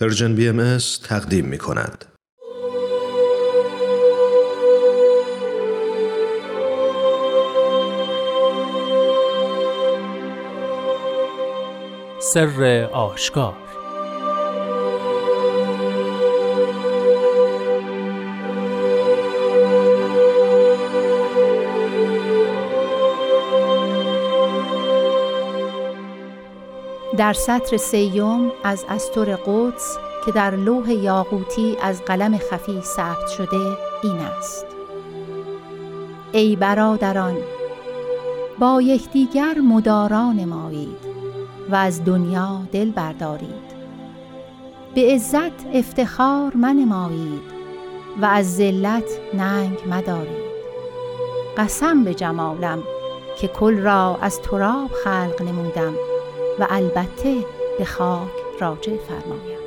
پرژن بی ام تقدیم می کند. سر آشکار در سطر سیوم از استور قدس که در لوح یاقوتی از قلم خفی ثبت شده این است. ای برادران با یکدیگر مدارا نمایید و از دنیا دل بردارید. به عزت افتخار منمایید و از ذلت ننگ مدارید. قسم به جمالم که کل را از تراب خلق نمودم و البته به خاک راجع فرمایم.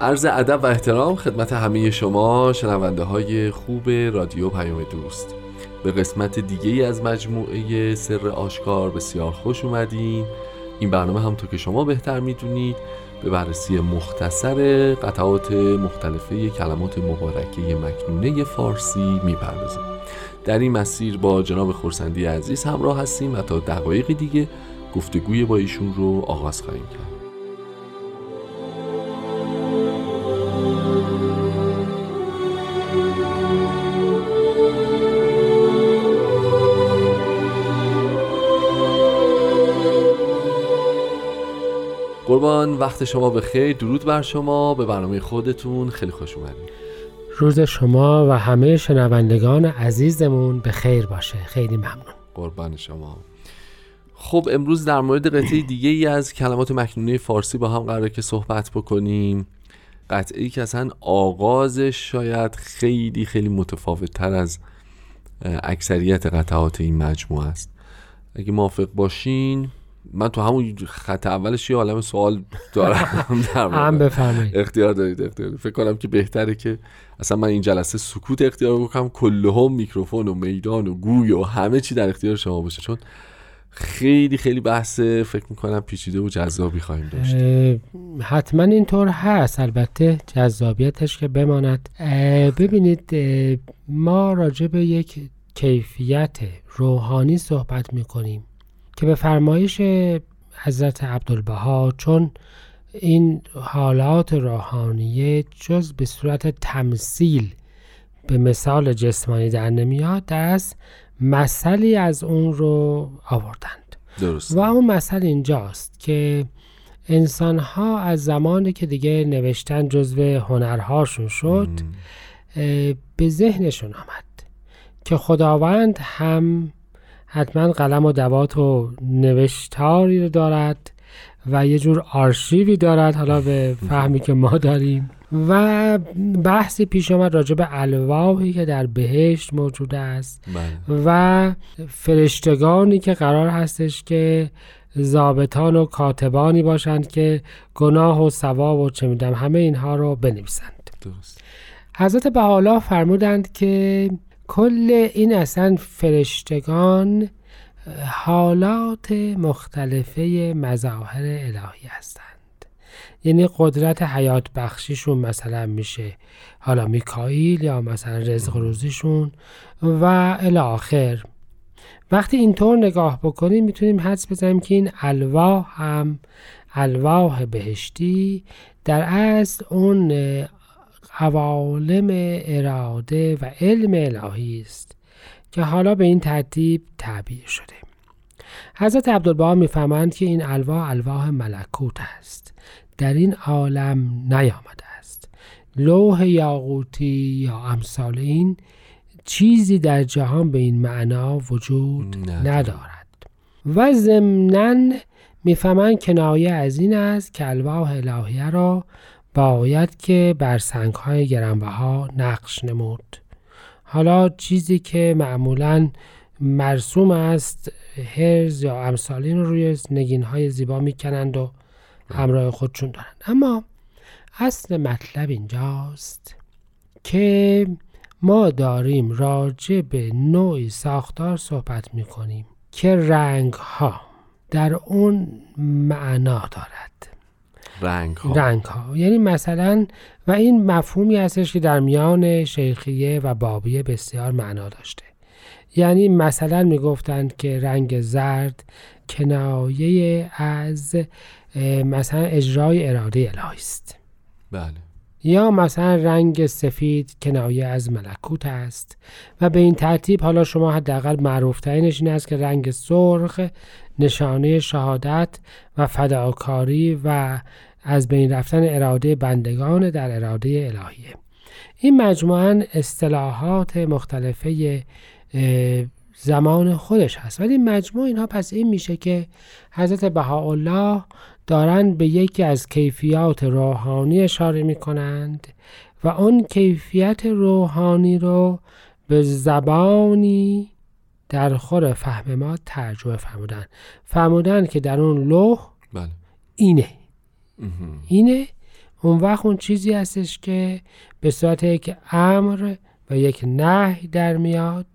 عرض ادب و احترام خدمت همه شما شنونده های خوب رادیو پیام دوست. به قسمت دیگه از مجموعه سر آشکار بسیار خوش اومدین. این برنامه همونطور که شما بهتر می‌دونید به بررسی مختصر قطعات مختلفه کلمات مبارکه مکنونه فارسی می‌پردازیم. در این مسیر با جناب خورسندی عزیز همراه هستیم و تا دقایقی دیگه گفتگوی با ایشون رو آغاز خواهیم کرد. قربان وقت شما به خیر درود بر شما. به برنامه خودتون خیلی خوش اومدید. روز شما و همه شنوندگان عزیزمون به خیر باشه. خیلی ممنون. قربان شما. خب امروز در مورد قطعه دیگه ای از کلمات مکنونه فارسی با هم قراره که صحبت بکنیم. قطعه ای که اصلا آغازش شاید خیلی خیلی متفاوت تر از اکثریت قطعات این مجموعه است. اگه موافق باشین. من تو همون خط اولش یه عالم سوال دارم. هم بفرمایید. اختیار دارید اختیار فکر کنم که بهتره که اصلا من این جلسه سکوت اختیار بکنم کلهم میکروفون و میدان و گوی و همه چی در اختیار شما باشه. چون خیلی خیلی بحث فکر می‌کنم پیچیده و جذابی خواهیم داشت. حتما اینطور هست. البته جذابیتش که بماند. ببینید ما راجع به یک کیفیت روحانی صحبت می‌کنیم. که به فرمایش حضرت عبدالبها چون این حالات روحانیه جز به صورت تمثیل به مثال جسمانی در نمیاد دست مثلی از اون رو آوردند. درست. و اون مثل اینجاست که انسان ها از زمانی که دیگه نوشتن جزو هنرهاشون شد به ذهنشون آمد که خداوند هم حتما قلم و دوات و نوشتاری رو دارد و یه جور آرشیوی دارد حالا به فهمی که ما داریم. و بحثی پیش آمد راجع به الواحی که در بهشت موجود است بله. و فرشتگانی که قرار هستش که زابطان و کاتبانی باشند که گناه و ثواب و چه میدم همه اینها رو بنویسند. درست. حضرت بحالا فرمودند که کل این اصلا فرشتگان حالات مختلفه مظاهر الهی هستند. یعنی قدرت حیات بخشیشون مثلا میشه حالا میکائیل یا مثلا رزق روزیشون و الاخر وقتی اینطور نگاه بکنیم می‌تونیم حدس بزنیم که این الواح هم الواح بهشتی در اصل اون عوالم اراده و علم الهی است که حالا به این ترتیب تعبیر شده. حضرت عبدالبها می‌فهمند که این الواح الواح ملکوت است. در این عالم نیامده است. لوح یاقوتی یا امثال این چیزی در جهان به این معنا وجود ندارد. و ضمنا می‌فهمند کنایه از این است که الواح الهیه را باید که بر سنگ های گرانبها نقش نمود. حالا چیزی که معمولا مرسوم است هرز یا امثالین رو روی نگین های زیبا می‌کنند و همراه خودشون دارند. اما اصل مطلب اینجاست که ما داریم راجع به نوعی ساختار صحبت می کنیم که رنگ ها در اون معنا دارد. رنگ ها رنگ ها یعنی مثلا و این مفهومی هستش که در میان شیخیه و بابیه بسیار معنا داشته. یعنی مثلا می‌گفتند که رنگ زرد کنایه از مثلا اجرای اراده الهی است. بله. یا مثلا رنگ سفید کنایه از ملکوت است. و به این ترتیب حالا شما حداقل معروف ترینش این است که رنگ سرخ نشانه شهادت و فداکاری و از بین رفتن اراده بندگان در اراده الهیه. این مجموعا اصطلاحات مختلفه زمان خودش هست ولی مجموع اینها پس این میشه که حضرت بهاءالله دارند به یکی از کیفیات روحانی اشاره می کنند و اون کیفیت روحانی رو به زبانی در خور فهم ما ترجمه فرمودن فرمودن که در اون لوح بله اینه. اینه اون وقت اون چیزی هستش که به صورت یک امر و یک نهی در میاد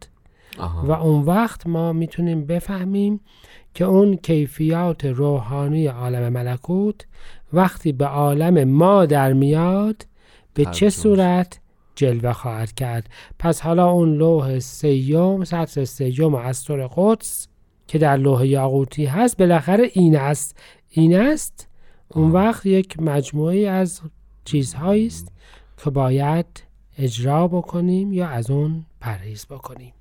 آها. و اون وقت ما می‌تونیم بفهمیم که اون کیفیات روحانی عالم ملکوت وقتی به عالم ما در میاد به چه صورت جلوه خواهد کرد؟ پس حالا اون لوح سیوم سطر سیوم از طور قدس که در لوح یاقوتی هست بالاخره این است. این است؟ اون. وقت یک مجموعه از چیزهایی است که باید اجرا بکنیم یا از اون پرهیز بکنیم.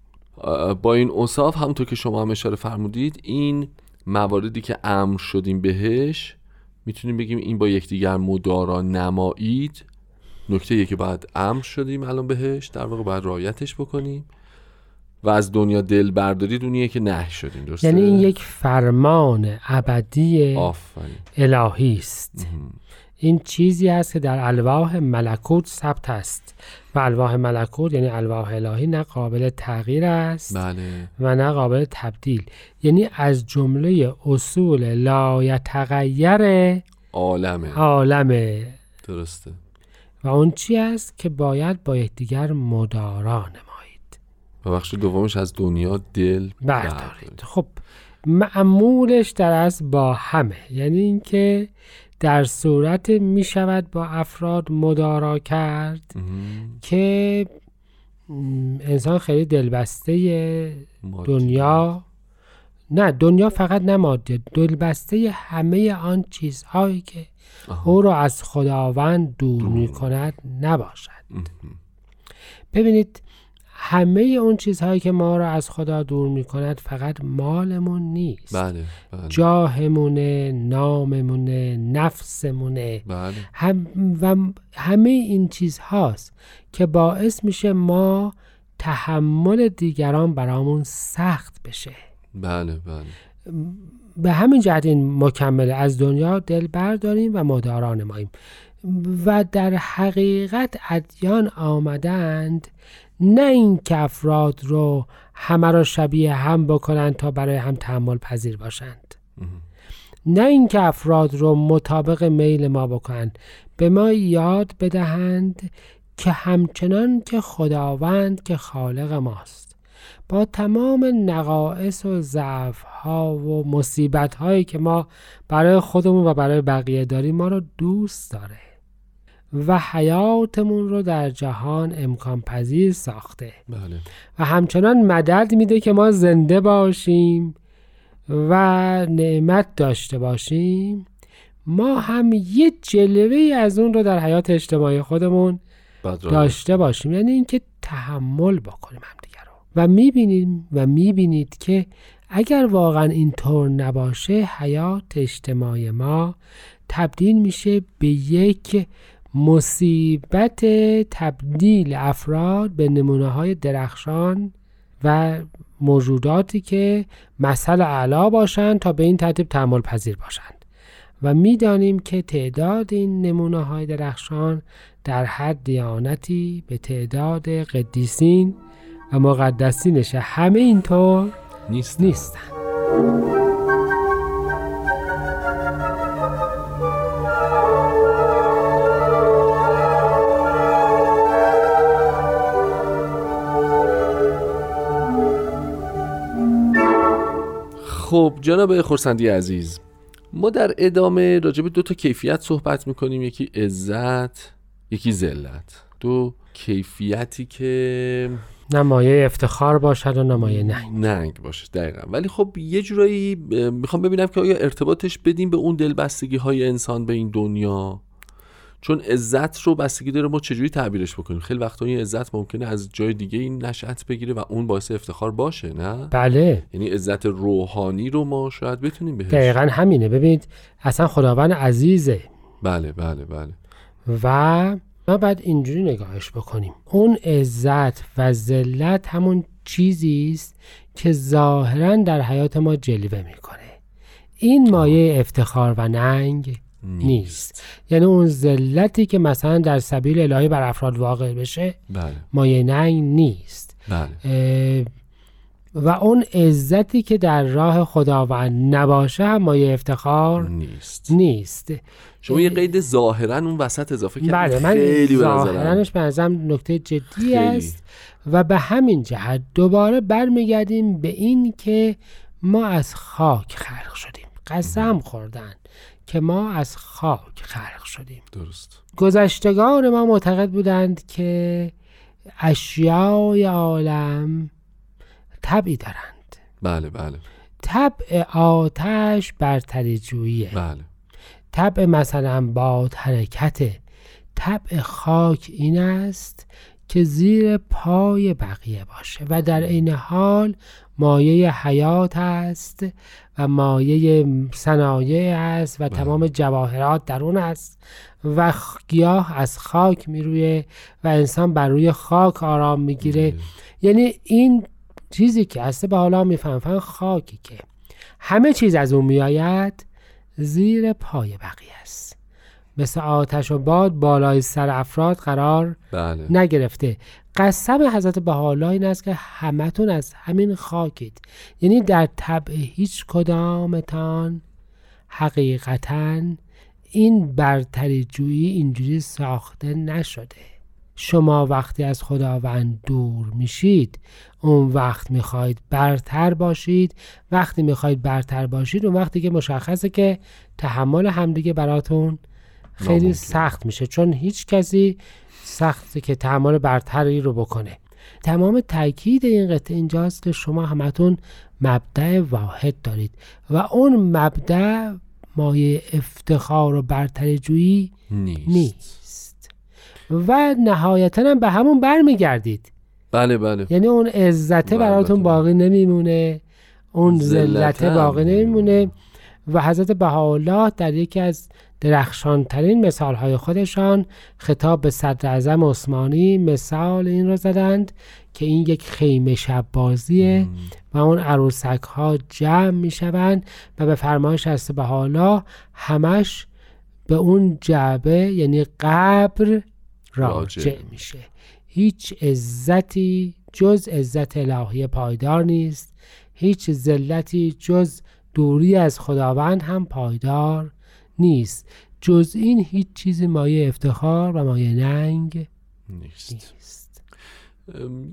با این اوصاف همونطور که شما هم اشاره فرمودید این مواردی که امر شدیم بهش می‌تونیم بگیم این با یکدیگر مدارا نمایید. نکته که باید امر شدیم الان بهش در واقع باید رایتش بکنیم. و از دنیا دل بردارید اونیه که نه شدیم درسته؟ یعنی این یک فرمان ابدی الهی است. این چیزی است که در الواح ملکوت ثبت است. و الواح ملکوت یعنی الواح الهی نه قابل تغییر است بله. و نه قابل تبدیل. یعنی از جمله اصول لا یتغیر عالمه. عالمه. درسته. و اون چی است که باید با یکدیگر مدارا نمایید؟ و بخش دومش از دنیا دل بردارید. خب معمولش در از با همه. یعنی اینکه در صورت می شود با افراد مدارا کرد. که انسان خیلی دلبسته. دنیا نه دنیا فقط نه مادی دلبسته همه آن چیزهایی که آها. او را از خداوند دور دور. می کند نباشد. ببینید همه اون چیزهایی که ما را از خدا دور می کند فقط مالمون نیست. بله بله. جاهمونه ناممونه نفسمونه. بله. هم و همه این چیز هاست که باعث میشه ما تحمل دیگران برامون سخت بشه. بله بله. به همین جهت این مکمله از دنیا دل برداریم و مداران ماییم. و در حقیقت ادیان آمدند نه این که افراد رو همه را شبیه هم بکنند تا برای هم تحمل پذیر باشند. نه اینکه افراد رو مطابق میل ما بکنند. به ما یاد بدهند که همچنان که خداوند که خالق ماست. با تمام نقائص و ضعف ها و مصیبت هایی که ما برای خودمون و برای بقیه داریم ما رو دوست داره. و حیاتمون رو در جهان امکان پذیر ساخته. بله. و همچنان مدد میده که ما زنده باشیم و نعمت داشته باشیم. ما هم یه جلوه از اون رو در حیات اجتماعی خودمون داشته باشیم. یعنی اینکه تحمل بکنیم همدیگه رو. و می‌بینیم و می‌بینید که اگر واقعا اینطور نباشه حیات اجتماعی ما تبدیل میشه به یک مصیبت تبدیل افراد به نمونه های درخشان و موجوداتی که مثل اعلا باشند تا به این ترتیب تحمل پذیر باشند. و می‌دانیم که تعداد این نمونه های درخشان در هر دیانتی به تعداد قدیسین و مقدسینش همه اینطور نیست نیستن جناب خورسندی عزیز ما در ادامه راجع به دو تا کیفیت صحبت می‌کنیم. یکی عزت یکی ذلت. دو کیفیتی که نمایه افتخار باشد و نمایه ننگ. ننگ باشه دقیقا. ولی خب یه جورایی می‌خوام ببینم که آیا ارتباطش بدیم به اون دلبستگی های انسان به این دنیا؟ چون عزت رو بستگی داره ما چجوری تعبیرش بکنیم؟ خیلی وقتا این عزت ممکنه از جای دیگه این نشأت بگیره و اون باعث افتخار باشه نه؟ بله. یعنی عزت روحانی رو ما شاید بتونیم بهش دقیقا همینه. ببینید اصلا خداوند عزیزه. بله بله بله. و ما باید اینجوری نگاهش بکنیم. اون عزت و ذلت همون چیزی است که ظاهرا در حیات ما جلوه می‌کنه. این مایه افتخار و ننگ نیست. یعنی اون ذلتی که مثلا در سبیل الهی بر افراد واقع بشه بله. مایه ننگ نیست. بله. و اون عزتی که در راه خداوند نباشه هم مایه افتخار نیست. نیست. شما یه قید ظاهرا اون وسط اضافه کردید. بله من خیلی ظاهرنش به نظرم نکته جدی خیلی. است. و به همین جهت دوباره برمیگردیم به این که ما از خاک خلق شدیم. قسم خوردن. که ما از خاک خلق شدیم. درست. گذشتگان ما معتقد بودند که اشیای عالم طبعی دارند. بله بله. طبع آتش برتری جوییه بله. طبع مثلا باد حرکته طبع خاک این است که زیر پای بقیه باشه و در این حال مایه حیات است و مایه صنایع است و تمام جواهرات در اون است و گیاه از خاک میرویه و انسان بر روی خاک آرام می‌گیره یعنی این چیزی که هسته به حالا می‌فهمن خاکی که. همه چیز از اون میآید زیر پای بقیه است. مثل آتش و باد بالای سر افراد قرار بله. نگرفته. قسم حضرت بهاءالله این است که همتون از همین خاکید. یعنی در طبع هیچ کدامتان حقیقتا این برتری جویی اینجوری ساخته نشده. شما وقتی از خداوند دور میشید اون وقت می‌خواید برتر باشید. وقتی می‌خواید برتر باشید اون وقتی که مشخصه که تحمل همدیگه براتون خیلی ناممکنه. سخت میشه چون هیچ کسی سخته که تحمل برتری رو بکنه تمام تاکید این قطعه اینجاست که شما همتون مبدع واحد دارید و اون مبدع مایه افتخار و برتری جویی نیست. نیست و نهایتا هم به همون برمیگردید بله بله یعنی اون عزته بله، براتون بله. باقی نمیمونه اون ذلت ذلته باقی نمیمونه نمیمونه. و حضرت بهاءالله در یکی از درخشانترین مثالهای خودشان خطاب به صدر اعظم عثمانی مثال این رو زدند که این یک خیمه شب بازیه و اون عروسک ها جمع می شوند و به فرمایش حضرت بهاءالله همش به اون جعبه یعنی قبر راجع راجع. میشه. هیچ عزتی جز عزت الهی پایدار نیست. هیچ ذلتی جز دوری از خداوند هم پایدار نیست. جز این هیچ چیزی مایه افتخار و مایه ننگ نیست. نیست.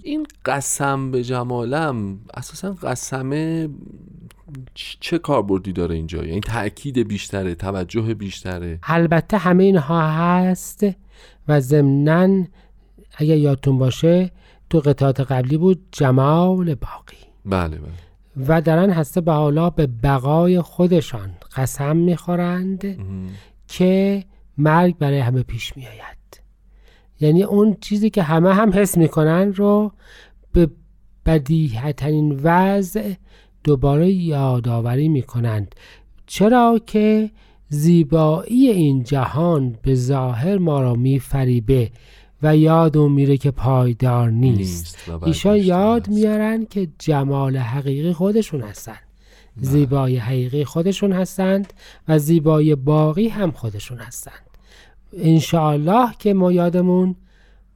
این قسم به جمالم اساسا قسمه چه کاربردی داره اینجا؟ یعنی تاکید بیشتره توجه بیشتره؟ البته همه اینها هست و ضمنا اگر یادتون باشه تو قطعات قبلی بود جمال باقی. بله بله. و درن هسته به حالا به بقای خودشان قسم می‌خورند که مرگ برای همه پیش می آید یعنی اون چیزی که همه هم حس می‌کنن رو به بدیهترین وضع دوباره یادآوری می‌کنند. چرا که زیبایی این جهان به ظاهر ما را میفریبه. و یادمون میره که پایدار نیست, نیست ایشان یاد. میارن که جمال حقیقی خودشون هستن. زیبایی حقیقی خودشون هستند و زیبایی باقی هم خودشون هستند. انشاءالله که ما یادمون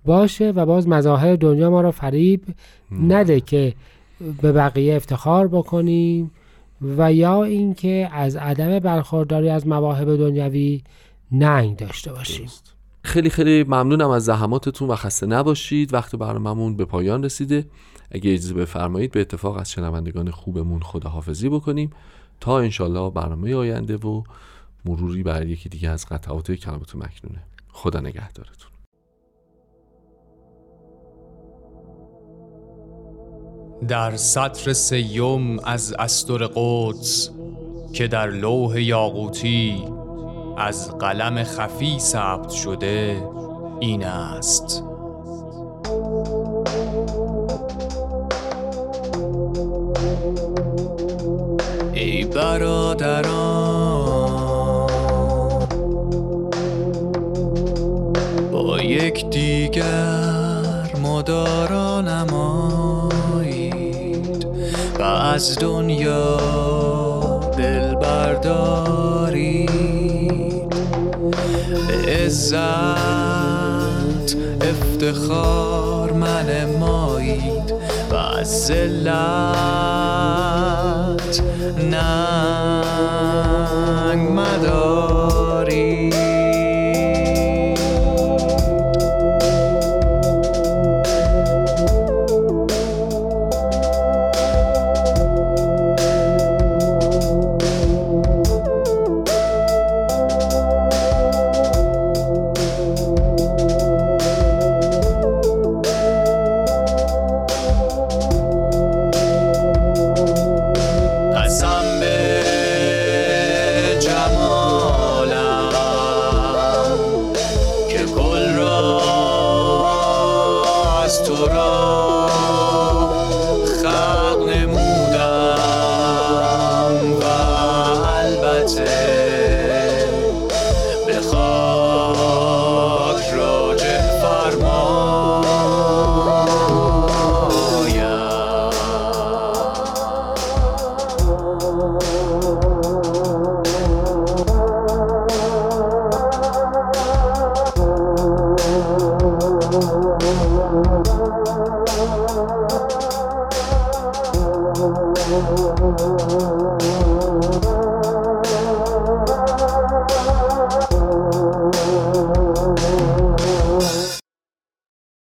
باشه و باز مظاهر دنیا ما را فریب نده که به بقیه افتخار بکنیم و یا اینکه از عدم برخورداری از مواهب دنیوی ننگ داشته باشیم. خیلی خیلی ممنونم از زحماتتون و خسته نباشید. وقت برنامه‌مون به پایان رسیده. اگه اجازه بفرمایید به اتفاق از شنوندگان خوبمون خداحافظی بکنیم. تا انشالله برنامه آینده و مروری بر یکی دیگه از قطعات کلمات مکنونه. خدا نگهدارتون. در سطر سیوم از استر قدس که در لوح یاقوتی از قلم خفی ثبت شده این است. ای برادران با یک دیگر مدارا نمایید و از دنیا دل بردارید عزت افتخار من مایید و از ذلت ننگ